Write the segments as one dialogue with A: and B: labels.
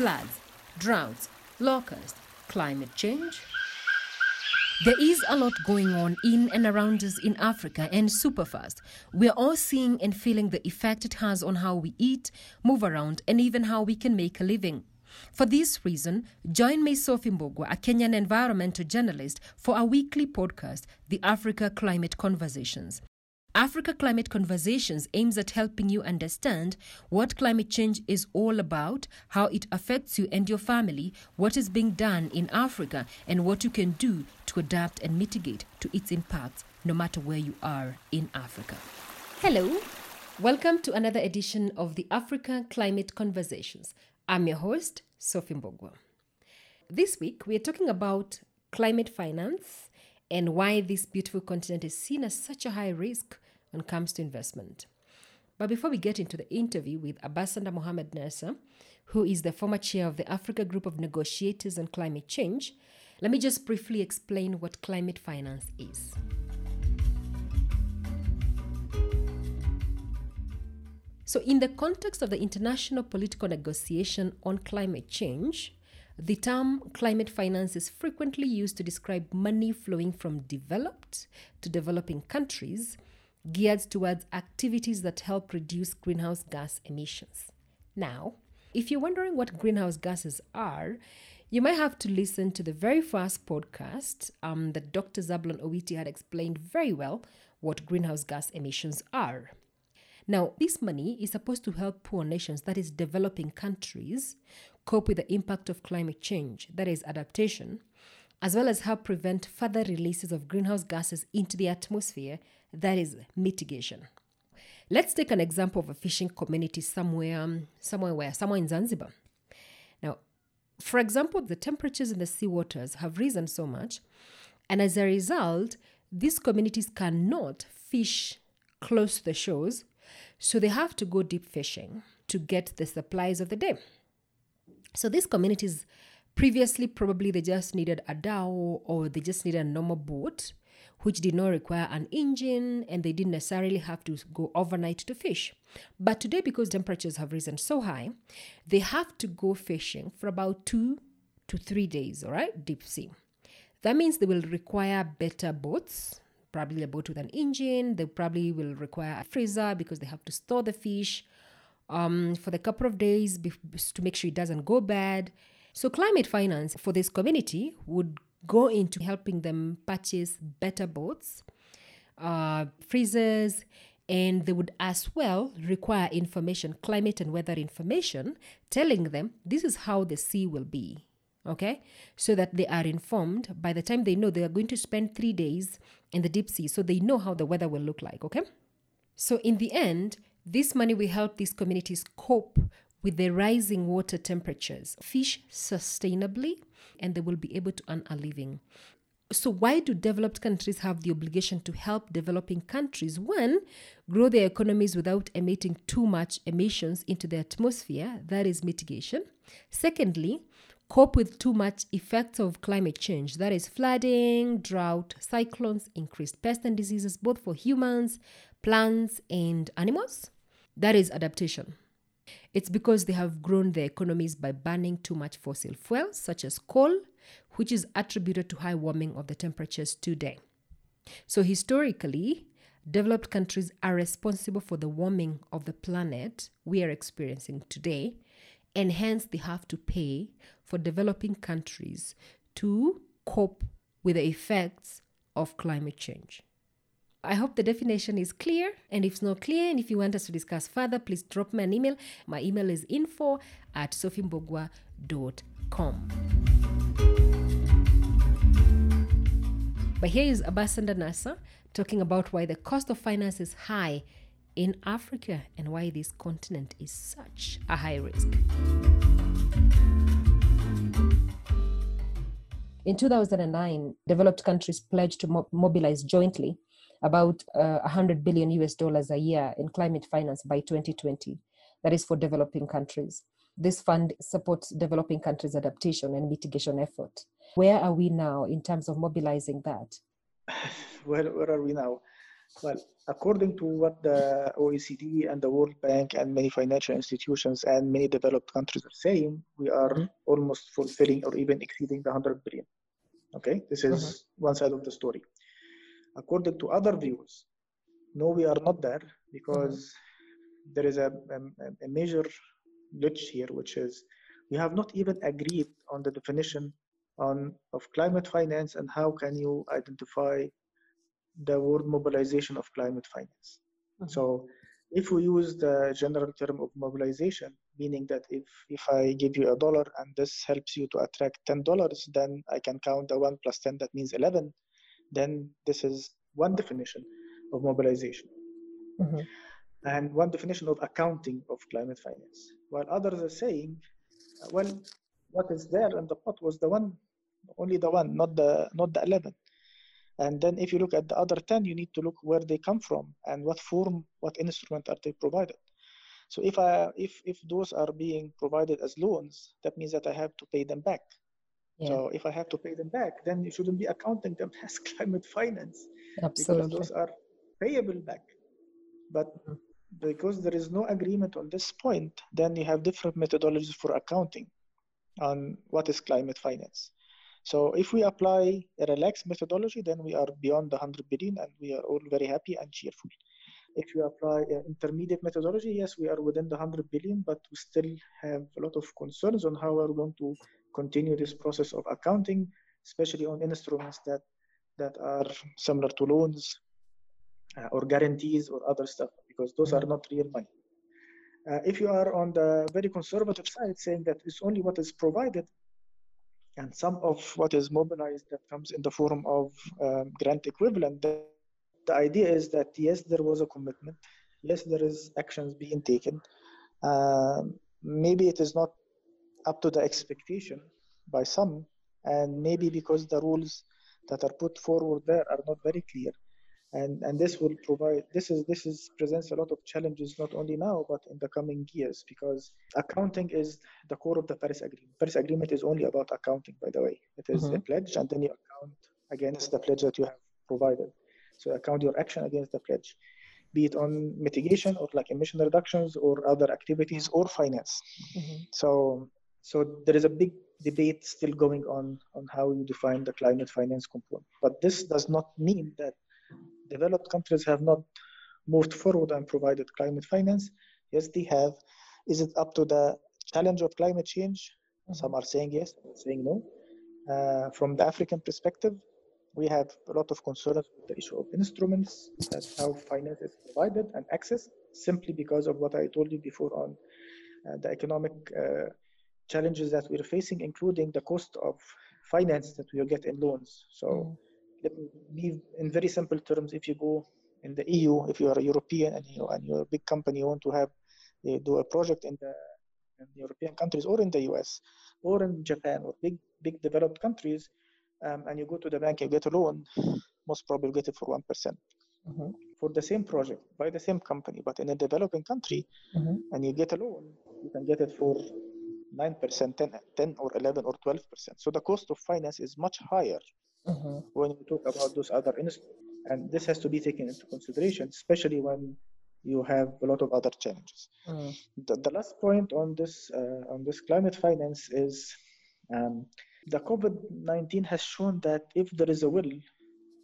A: floods, droughts, locusts, climate change. There is a lot going on in and around us in Africa and super fast. We're all seeing and feeling the effect it has on how we eat, move around, and even how we can make a living. For this reason, join me, Sophie Mbugua, a Kenyan environmental journalist, for our weekly podcast, The Africa Climate Conversations. Africa Climate Conversations aims at helping you understand what climate change is all about, how it affects you and your family, what is being done in Africa, and what you can do to adapt and mitigate to its impacts no matter where you are in Africa. Hello, welcome to another edition of the Africa Climate Conversations. I'm your host, Sophie Mbugua. This week, we are talking about climate finance and why this beautiful continent is seen as such a high risk when it comes to investment. But before we get into the interview with Ambassador Mohamed Nasser, who is the former chair of the Africa Group of Negotiators on Climate Change, let me just briefly explain what climate finance is. So, in the context of the international political negotiation on climate change, the term climate finance is frequently used to describe money flowing from developed to developing countries geared towards activities that help reduce greenhouse gas emissions. Now, if you're wondering what greenhouse gases are, you might have to listen to the very first podcast um, that Dr. Zablon Owiti had explained very well what greenhouse gas emissions are. Now, this money is supposed to help poor nations, that is, developing countries, cope with the impact of climate change, that is, adaptation, as well as help prevent further releases of greenhouse gases into the atmosphere, that is, mitigation. Let's take an example of a fishing community somewhere, um, somewhere where, somewhere in Zanzibar. Now, for example, the temperatures in the seawaters have risen so much, and as a result, these communities cannot fish close to the shores so they have to go deep fishing to get the supplies of the day. So these communities previously probably they just needed a dhow or they just needed a normal boat which did not require an engine and they didn't necessarily have to go overnight to fish. But today because temperatures have risen so high, they have to go fishing for about 2 to 3 days, all right? Deep sea. That means they will require better boats, probably a boat with an engine. They probably will require a freezer because they have to store the fish um, for the couple of days to make sure it doesn't go bad. So, climate finance for this community would go into helping them purchase better boats, uh, freezers, and they would as well require information, climate and weather information, telling them this is how the sea will be okay so that they are informed by the time they know they are going to spend three days in the deep sea so they know how the weather will look like okay so in the end this money will help these communities cope with the rising water temperatures fish sustainably and they will be able to earn a living. So why do developed countries have the obligation to help developing countries one grow their economies without emitting too much emissions into the atmosphere? That is mitigation. Secondly cope with too much effects of climate change. That is flooding drought cyclones increased pests and diseases both for humans plants and animals. That is adaptation. It's because they have grown their economies by burning too much fossil fuels such as coal which is attributed to high warming of the temperatures today. So historically developed countries are responsible for the warming of the planet we are experiencing today and hence they have to pay for developing countries to cope with the effects of climate change. I hope the definition is clear. And if it's not clear, and if you want us to discuss further, please drop me an email. My email is info at sophimbogwa.com. But here is Ambassador Nasser talking about why the cost of finance is high in Africa and why this continent is such a high risk. In 2009, developed countries pledged to mo- mobilize jointly about uh, 100 billion US dollars a year in climate finance by 2020. That is for developing countries. This fund supports developing countries' adaptation and mitigation effort. Where are we now in terms of mobilizing that?
B: Where, where are we now? Well, according to what the OECD and the World Bank and many financial institutions and many developed countries are saying, we are mm-hmm. almost fulfilling or even exceeding the 100 billion. Okay, this is mm-hmm. one side of the story. According to other views, no, we are not there because mm-hmm. there is a, a, a major glitch here, which is we have not even agreed on the definition on of climate finance and how can you identify the word mobilization of climate finance. Mm-hmm. So if we use the general term of mobilization, meaning that if, if I give you a dollar and this helps you to attract $10, then I can count the 1 plus 10, that means 11, then this is one definition of mobilization. Mm-hmm. And one definition of accounting of climate finance. While others are saying, well, what is there in the pot was the one, only the one, not the not the 11. And then if you look at the other 10, you need to look where they come from and what form, what instrument are they provided. So if I if if those are being provided as loans, that means that I have to pay them back. Yeah. So if I have to pay them back, then you shouldn't be accounting them as climate finance.
A: Absolutely.
B: Because those are payable back. But mm-hmm. because there is no agreement on this point, then you have different methodologies for accounting on what is climate finance. So if we apply a relaxed methodology, then we are beyond the 100 billion and we are all very happy and cheerful. If you apply an intermediate methodology, yes, we are within the 100 billion, but we still have a lot of concerns on how we're going to continue this process of accounting, especially on instruments that, that are similar to loans uh, or guarantees or other stuff, because those are not real money. Uh, if you are on the very conservative side, saying that it's only what is provided, and some of what is mobilized that comes in the form of um, grant equivalent, the, the, idea is that yes, there was a commitment. Yes, there is actions being taken. Um, maybe it is not up to the expectation by some, and maybe because the rules that are put forward there are not very clear and and this will provide this is this is presents a lot of challenges not only now but in the coming years because accounting is the core of the paris agreement. Paris agreement is only about accounting by the way. It is mm-hmm. a pledge and then you account against the pledge that you have provided. So account your action against the pledge be it on mitigation or like emission reductions or other activities or finance. Mm-hmm. so so there is a big debate still going on on how you define the climate finance component. But this does not mean that developed countries have not moved forward and provided climate finance. Yes, they have. Is it up to the challenge of climate change? Mm-hmm. Some are saying yes, saying no. Uh, from the African perspective, we have a lot of concerns with the issue of instruments, that's how finance is provided and access, simply because of what I told you before on uh, the economic uh, challenges that we're facing, including the cost of finance that we get in loans. So. Mm let me in very simple terms. If you go in the eu if you are a european and you and you're a big company you want to have uh, do a project in the, in european countries or in the us or in japan or big big developed countries um, and you go to the bank and get a loan most probably get it for 1% mm hmm for the same project by the same company but in a developing country mm-hmm. and you get a loan you can get it for 9% 10, 10 or 11 or 12% so the cost of finance is much higher mm-hmm. when we talk about those other industries. And this has to be taken into consideration, especially when you have a lot of other challenges. Mm. The, the, last point on this uh, on this climate finance is um, the COVID nineteen has shown that if there is a will,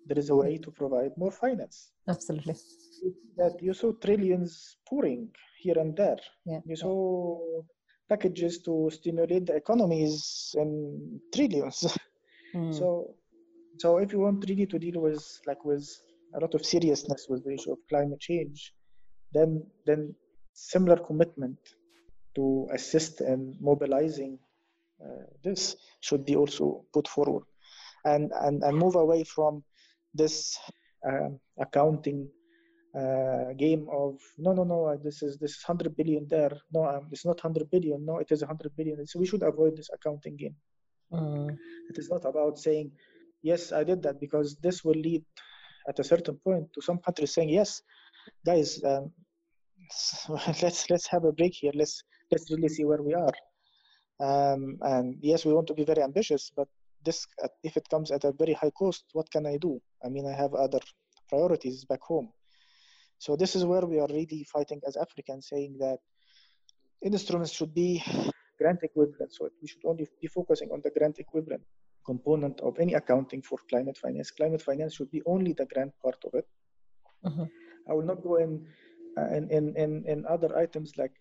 B: there is a way to provide more finance.
A: Absolutely.
B: That you saw trillions pouring here and there.
A: Yeah.
B: You saw packages to stimulate the economies in trillions. Mm. So so if you want really to deal with like with a lot of seriousness with the issue of climate change, then then similar commitment to assist in mobilizing uh, this should be also put forward, and and and move away from this uh, accounting uh, game of no no no this is this is 100 billion there. No um, it's not 100 billion. No it is 100 billion. So we should avoid this accounting game. Mm. it is not about saying yes, I did that because this will lead at a certain point to some countries saying, yes, guys, um, let's let's have a break here. Let's let's really see where we are. Um, and yes, we want to be very ambitious, but this if it comes at a very high cost, what can I do? I mean, I have other priorities back home. So this is where we are really fighting as Africans, saying that instruments should be grant equivalent. So we should only be focusing on the grant equivalent component of any accounting for climate finance. Climate finance should be only the grant part of it. Mm-hmm. I will not go in, uh, in, in, in, in other items like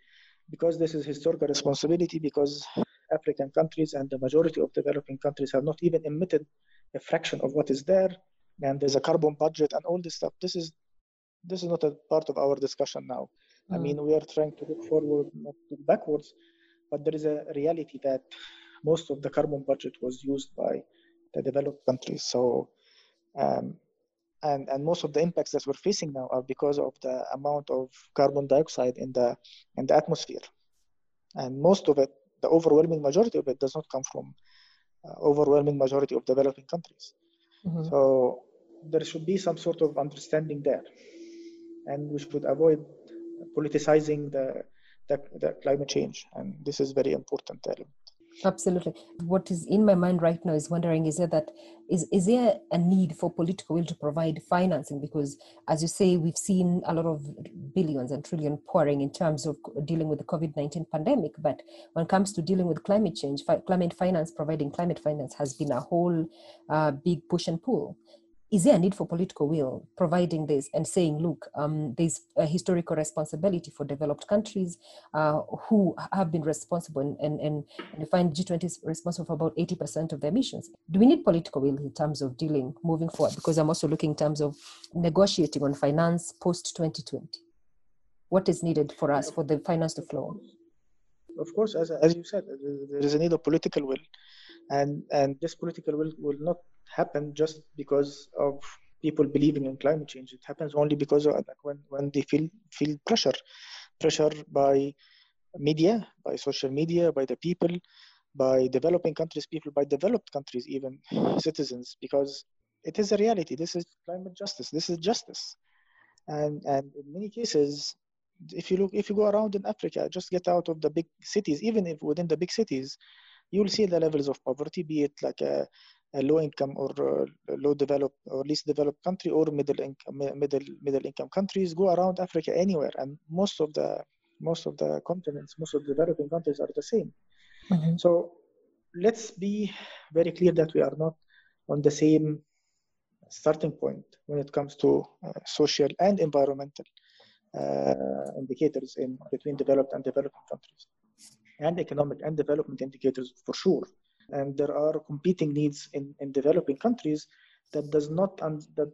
B: because this is historical responsibility because African countries and the majority of developing countries have not even emitted a fraction of what is there and there's a carbon budget and all this stuff this is this is not a part of our discussion now mm. i mean we are trying to look forward not look backwards but there is a reality that most of the carbon budget was used by the developed countries so um, and, and most of the impacts that we're facing now are because of the amount of carbon dioxide in the in the atmosphere and most of it the overwhelming majority of it does not come from uh, overwhelming majority of developing countries. Mm-hmm. So there should be some sort of understanding there, and we should avoid politicizing the, the, the climate change, and this is very important element.
A: Absolutely. What is in my mind right now is wondering is there that is is there a need for political will to provide financing? Because as you say, we've seen a lot of billions and trillion pouring in terms of dealing with the COVID nineteen pandemic. But when it comes to dealing with climate change, fi- climate finance, providing climate finance has been a whole uh, big push and pull is there a need for political will providing this and saying, look, um, there's a historical responsibility for developed countries uh, who have been responsible and, and, and, find G20 is responsible for about 80% of the emissions. Do we need political will in terms of dealing moving forward? Because I'm also looking in terms of negotiating on finance post 2020. What is needed for us for the finance to flow?
B: Of course, as, as you said, there is a need of political will. And, and this political will will not happen just because of people believing in climate change. It happens only because of like when, when they feel feel pressure, pressure by media, by social media, by the people, by developing countries, people, by developed countries, even citizens, because it is a reality. This is climate justice. This is justice, and and in many cases, if you look, if you go around in Africa, just get out of the big cities, even if within the big cities, you will see the levels of poverty, be it like a a low income or uh, low developed or least developed country or middle income middle middle income countries go around africa anywhere and most of the most of the continents most of the developing countries are the same mm-hmm. so let's be very clear that we are not on the same starting point when it comes to uh, social and environmental uh, indicators in between developed and developing countries and economic and development indicators for sure and there are competing needs in, in developing countries that does not un, that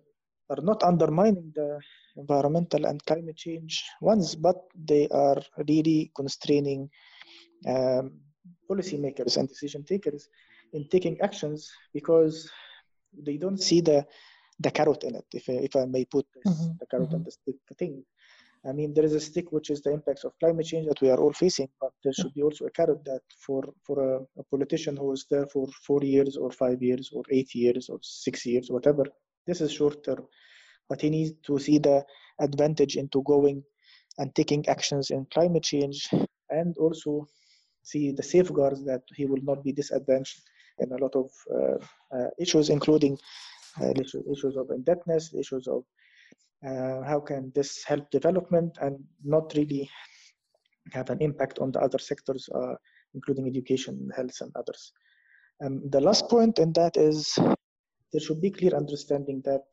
B: are not undermining the environmental and climate change ones, but they are really constraining um, policymakers and decision takers in taking actions because they don't see the the carrot in it, if, if I may put this, mm-hmm. the carrot mm-hmm. and the stick thing. I mean, there is a stick which is the impacts of climate change that we are all facing, but there should be also a carrot that for for a, a, politician who is there for four years or five years or eight years or six years, whatever. This is short term, but he needs to see the advantage into going and taking actions in climate change, and also see the safeguards that he will not be disadvantaged in a lot of uh, uh, issues, including uh, issues of indebtedness, issues of uh, how can this help development and not really have an impact on the other sectors, uh, including education, health, and others. Um, the last point in that is there should be clear understanding that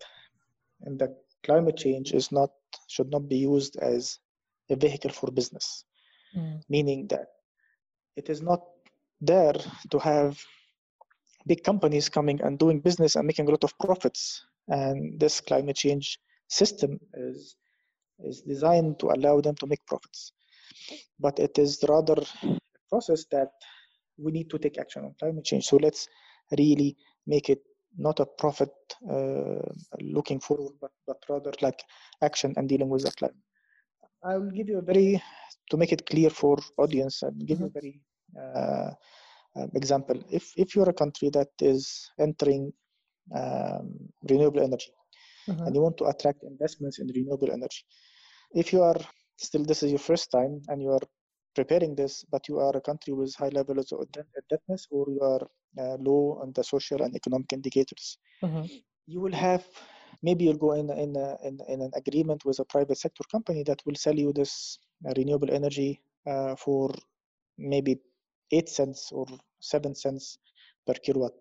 B: and the climate change is not should not be used as a vehicle for business, mm. meaning that it is not there to have big companies coming and doing business and making a lot of profits. And this climate change system is is designed to allow them to make profits. But it is rather a process that we need to take action on climate change. So let's really make it not a profit uh, looking forward but, but rather like action and dealing with the climate. I will give you a very to make it clear for audience and give mm-hmm. you a very uh, um, example. If if you're a country that is entering um, renewable energy mm-hmm. and you want to attract investments in renewable energy. If you are still this is your first time and you are preparing this, but you are a country with high levels of indebtedness or you are uh, low on the social and economic indicators, mm-hmm. you will have maybe you'll go in in, a, in in an agreement with a private sector company that will sell you this uh, renewable energy uh, for maybe eight cents or seven cents per kilowatt.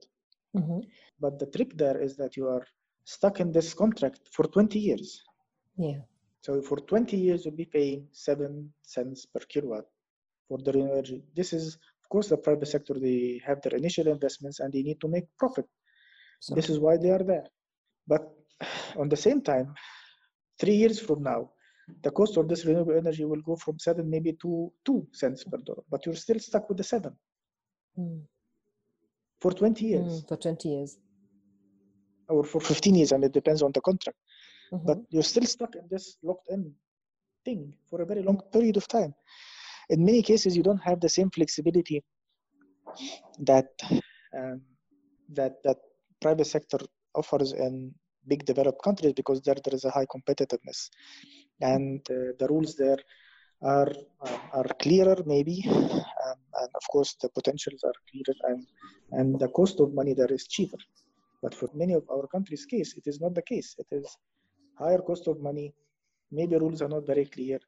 A: Mm-hmm.
B: But the trick there is that you are stuck in this contract for 20 years.
A: Yeah.
B: So for 20 years, you'll be paying seven cents per kilowatt for the renewable energy. This is, of course, the private sector. They have their initial investments and they need to make profit.
A: So,
B: This is why they are there. But on the same time, three years from now, the cost of this renewable energy will go from seven maybe to two cents per dollar. But you're still stuck with the seven
A: mm,
B: for 20 years
A: mm, for 20 years.
B: Or for 15 years, and it depends on the contract.
A: Mhm.
B: but you're still stuck in this locked in thing for a very long period of time. In many cases, you don't have the same flexibility that um, that that private sector offers in big developed countries because there there is a high competitiveness, and uh, the rules there are um, are clearer maybe, um, and of course the potentials are clearer, and and the cost of money there is cheaper. But for many of our countries' case, it is not the case. It is higher cost of money. Maybe rules are not very clear.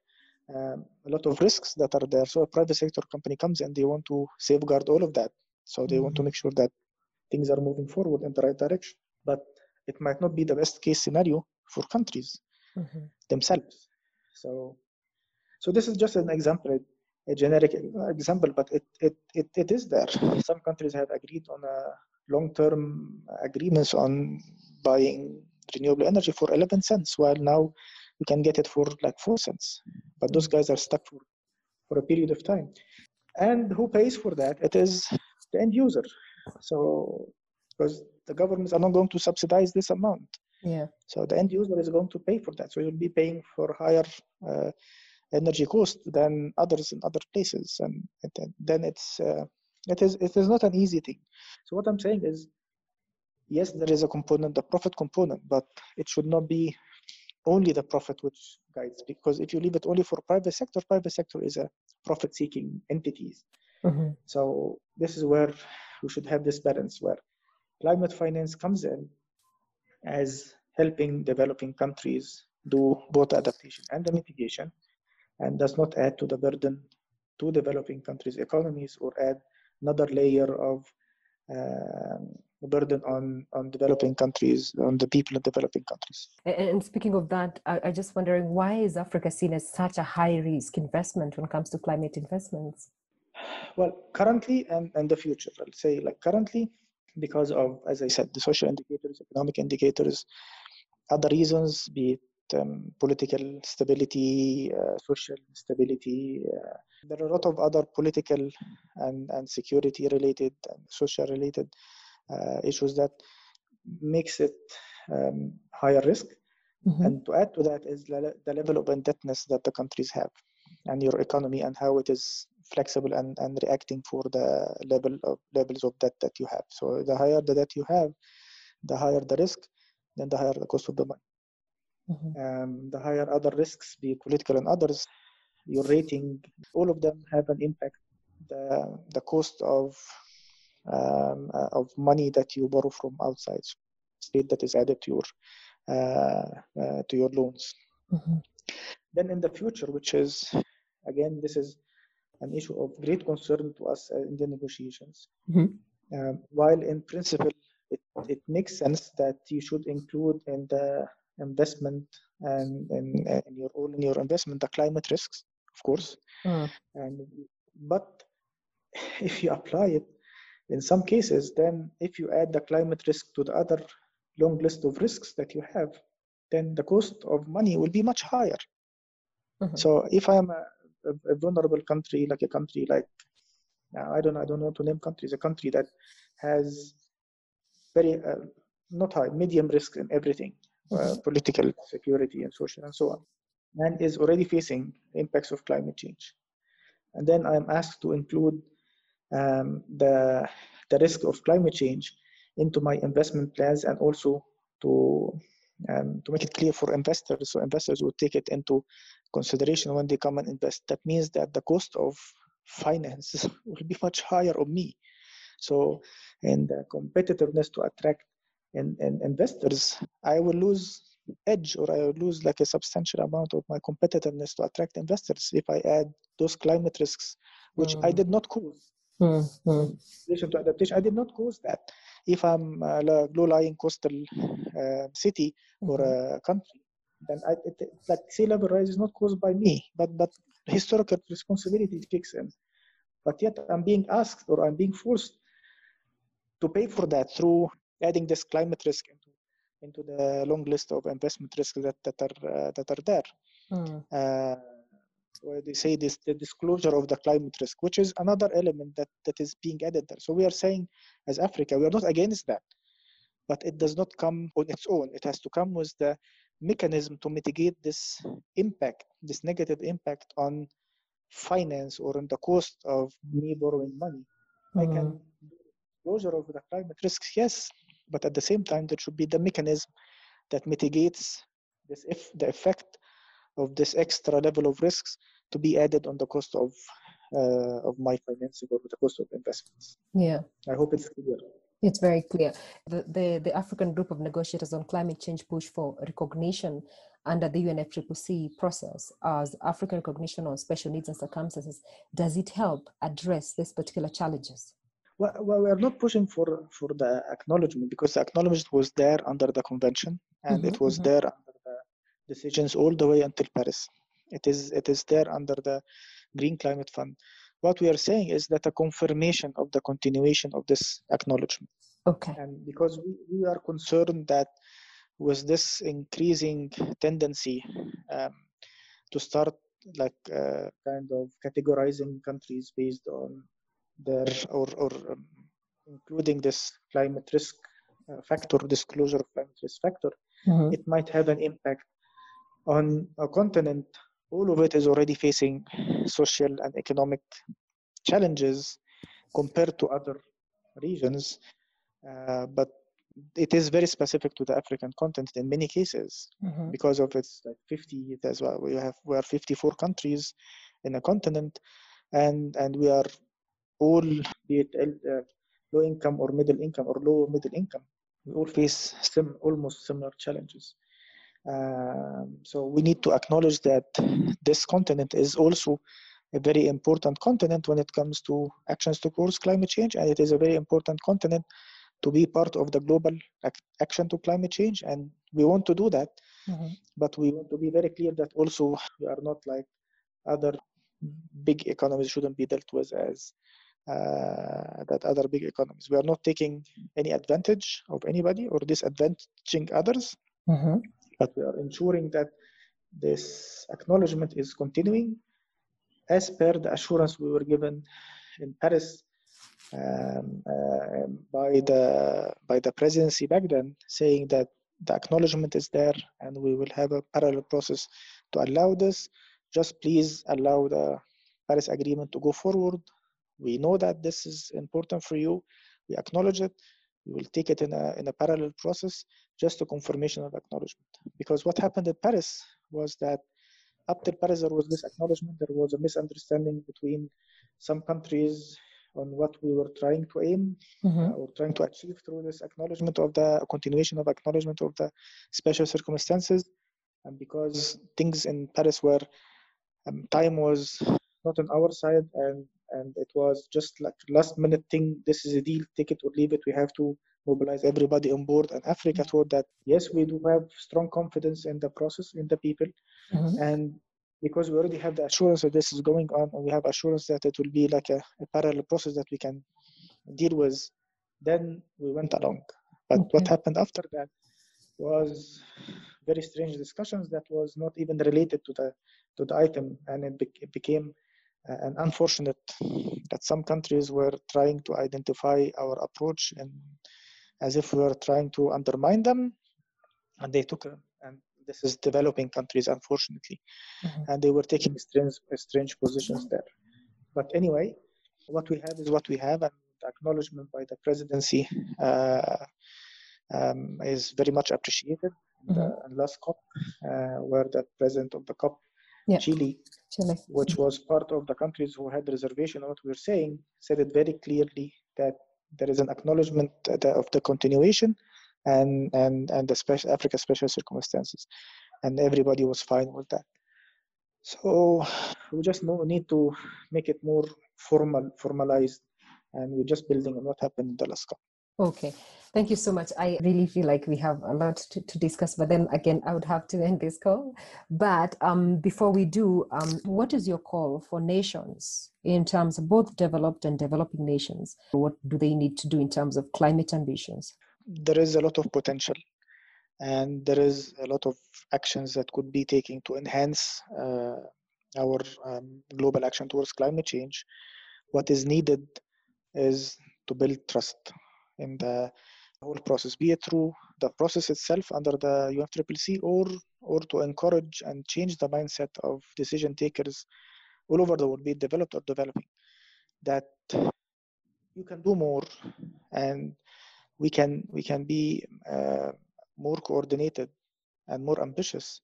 B: Um, a lot of risks that are there. So a private sector company comes and they want to safeguard all of that. So they want to
A: Mhm.
B: make sure that things are moving forward in the right direction. But it might not be the best case scenario for countries
A: Mhm.
B: themselves. So, so this is just an example, a generic example, but it, it, it, it is there. Some countries have agreed on a long-term agreements on buying renewable energy for 11 cents, while now you can get it for like 4 cents. But those guys are stuck for, for a period of time. And who pays for that? It is the end user. So, because the governments are not going to subsidize this amount.
A: Yeah.
B: So the end user is going to pay for that. So you'll be paying for higher uh, energy cost than others in other places, and it- then it's uh, it is it is not an easy thing. So what I'm saying is, yes, there is a component, the profit component, but it should not be only the profit which guides. Because if you leave it only for private sector, private sector is a profit-seeking entities.
A: Mhm.
B: So this is where we should have this balance where climate finance comes in as helping developing countries do both adaptation and the mitigation and does not add to the burden to developing countries' economies or add another layer of um, burden on, on developing countries, on the people of developing countries.
A: And, speaking of that, I, I'm just wondering why is Africa seen as such a high risk investment when it comes to climate investments?
B: Well, currently and, and the future, I'll say like currently, because of, as I said, the social indicators, economic indicators, other reasons, be it um, political stability, uh, social stability. Uh, there are a lot of other political and, and security related and social related uh, issues that makes it um, higher risk.
A: Mhm.
B: And to add to that is the, the level of indebtedness that the countries have and your economy and how it is flexible and, and reacting for the level of levels of debt that you have. So the higher the debt you have, the higher the risk, then the higher the cost of the money.
A: Mhm.
B: Um, the higher other risks, be it political and others, your rating, all of them have an impact. The, the cost of um, uh, of money that you borrow from outside state that is added to your uh, uh, to your loans.
A: Mhm.
B: Then in the future, which is again, this is an issue of great concern to us uh, in the negotiations.
A: Mhm.
B: Um, while in principle, it, it makes sense that you should include in the investment and in, in your all in your investment the climate risks, of course.
A: Mm.
B: And but if you apply it in some cases, then if you add the climate risk to the other long list of risks that you have, then the cost of money will be much higher.
A: Mhm.
B: So if I'm a, a, a vulnerable country, like a country like uh, I don't know, I don't want to name countries, a country that has very uh, not high, medium risk in everything, uh, political, security, and social, and so on, and is already facing impacts of climate change. And then I'm asked to include um, the the risk of climate change into my investment plans, and also to um, to make it clear for investors, so investors would take it into consideration when they come and invest. That means that the cost of finance will be much higher on me. So, and the competitiveness to attract in, in investors, I will lose edge or I will lose like a substantial amount of my competitiveness to attract investors if I add those climate risks, which mm. I did not cause. Mm-hmm. to adaptation, I did not cause that. If I'm a low-lying coastal uh, city mm-hmm. or a country, then I, it, like sea level rise is not caused by me, but but historical responsibility kicks in. But yet I'm being asked or I'm being forced to pay for that through adding this climate risk into into the long list of investment risks that, that are uh, that are there. Mm. Uh, where they say this the disclosure of the climate risk, which is another element that, that is being added there. So we are saying as Africa, we are not against that, but it does not come on its own. It has to come with the mechanism to mitigate this impact, this negative impact on finance or on the cost of me borrowing money. Mm-hmm. I can mm-hmm. disclosure of the climate risks, yes, but at the same time there should be the mechanism that mitigates this if the effect of this extra level of risks to be added on the cost of uh, of my financing or the cost of investments.
A: Yeah,
B: I hope it's clear.
A: It's very clear. The, the, the African Group of Negotiators on Climate Change push for recognition under the UNFCCC process as African recognition on special needs and circumstances. Does it help address these particular challenges?
B: Well, well, we are not pushing for, for the acknowledgement because the acknowledgement was there under the convention and mm-hmm, it was mm-hmm. there under the decisions all the way until Paris. It is it is there under the Green Climate Fund what we are saying is that a confirmation of the continuation of this acknowledgement.
A: Okay.
B: And because we, we are concerned that with this increasing tendency um, to start like uh, kind of categorizing countries based on their or, or um, including this climate risk uh, factor disclosure of climate risk factor mm-hmm. it might have an impact on a continent all of it is already facing social and economic challenges compared to other regions, uh, but it is very specific to the African continent in many cases mm-hmm. because of its like 50 as well. We have we are 54 countries in a continent, and and we are all be it uh, low income or middle income or low middle income. We all face sim- almost similar challenges. Um, so we need to acknowledge that this continent is also a very important continent when it comes to actions towards climate change, and it is a very important continent to be part of the global action to climate change, and we want to do that. Mm-hmm. But we want to be very clear that also we are not like other big economies shouldn't be dealt with as that other big economies. We are not taking any advantage of anybody or disadvantaging others. Mm-hmm but we are ensuring that this acknowledgement is continuing as per the assurance we were given in Paris um, uh, by the by the presidency back then, saying that the acknowledgement is there and we will have a parallel process to allow this. Just please allow the Paris Agreement to go forward. We know that this is important for you. We acknowledge it. We will take it in a in a parallel process just a confirmation of acknowledgement. Because what happened in Paris was that up till Paris, there was this acknowledgement, there was a misunderstanding between some countries on what we were trying to aim mm-hmm. uh, or trying to achieve through this acknowledgement of the continuation of acknowledgement of the special circumstances. And because things in Paris were, um, time was not on our side and and it was just like last minute thing this is a deal take it or leave it we have to mobilize everybody on board. And Africa thought that yes, we do have strong confidence in the process, in the people, mm-hmm. and because we already have the assurance that this is going on, and we have assurance that it will be like a, a parallel process that we can deal with, then we went along. But okay. what happened after that was very strange discussions that was not even related to the to the item, and it, be- it became uh, an unfortunate that some countries were trying to identify our approach and as if we were trying to undermine them and they took and this is developing countries unfortunately mm-hmm. and they were taking strange strange positions there but anyway what we have is what we have and the acknowledgement by the presidency uh, um, is very much appreciated mm-hmm. the last cop uh, where the president of the cop yeah. Chile, Chile, which was part of the countries who had reservation on what we were saying, said it very clearly that there is an acknowledgement uh, of the continuation, and and and the special Africa special circumstances, and everybody was fine with that. So we just know, need to make it more formal, formalized, and we're just building on what happened in the last COP.
A: Okay, thank you so much. I really feel like we have a lot to, to discuss, but then again, I would have to end this call. But um, before we do, um, what is your call for nations in terms of both developed and developing nations? What do they need to do in terms of climate ambitions?
B: There is a lot of potential, and there is a lot of actions that could be taken to enhance uh, our um, global action towards climate change. What is needed is to build trust in the whole process, be it through the process itself under the UNFCCC or or to encourage and change the mindset of decision takers all over the world, be it developed or developing, that you can do more and we can we can be uh, more coordinated and more ambitious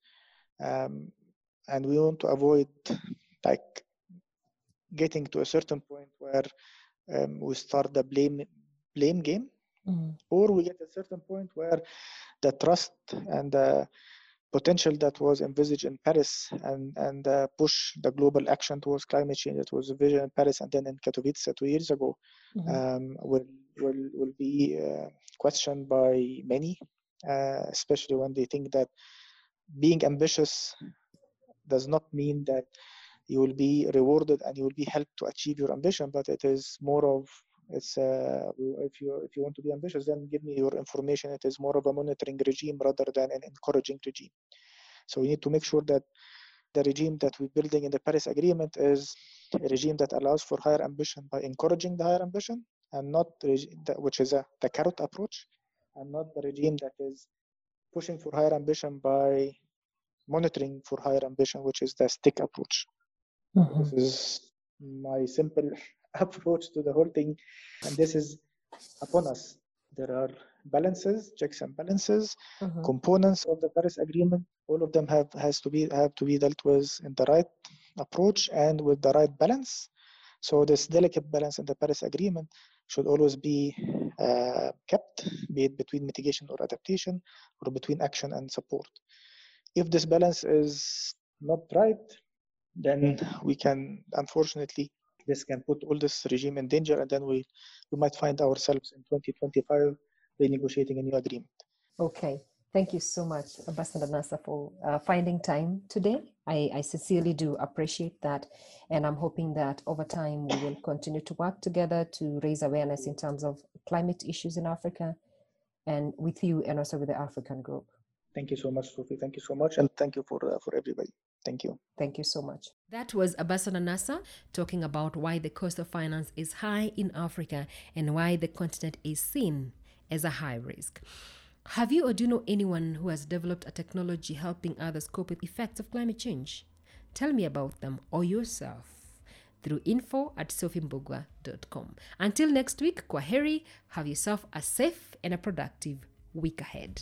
B: um, and we want to avoid like getting to a certain point where um, we start the blame blame game mm-hmm. or we get a certain point where the trust and the potential that was envisaged in Paris and and uh, push the global action towards climate change that was envisioned in Paris and then in Katowice two years ago mm-hmm. um, will will will be uh, questioned by many, uh, especially when they think that being ambitious does not mean that you will be rewarded and you will be helped to achieve your ambition, but it is more of it's uh, if you if you want to be ambitious, then give me your information. It is more of a monitoring regime rather than an encouraging regime. So we need to make sure that the regime that we're building in the Paris Agreement is a regime that allows for higher ambition by encouraging the higher ambition, and not which is a the carrot approach, and not the regime that is pushing for higher ambition by monitoring for higher ambition, which is the stick approach. Mm-hmm. This is my simple approach to the whole thing, and this is upon us. There are balances, checks and balances, mm-hmm. components of the Paris Agreement. All of them have has to be have to be dealt with in the right approach and with the right balance. So this delicate balance in the Paris Agreement should always be uh, kept, be it between mitigation or adaptation, or between action and support. If this balance is not right, then we can unfortunately this can put all this regime in danger and then we we might find ourselves in 2025 renegotiating a new agreement
A: okay thank you so much ambassador Nasser, for uh, finding time today I, I sincerely do appreciate that and i'm hoping that over time we will continue to work together to raise awareness in terms of climate issues in africa and with you and also with the african group
B: Thank you so much, Sophie. Thank you so much. And thank you for, uh, for everybody. Thank you.
A: Thank you so much. That was Ambassador Nasser talking about why the cost of finance is high in Africa and why the continent is seen as a high risk. Have you or do you know anyone who has developed a technology helping others cope with effects of climate change? Tell me about them or yourself through info at sophimbugwa.com. Until next week, Kwaheri, have yourself a safe and a productive week ahead.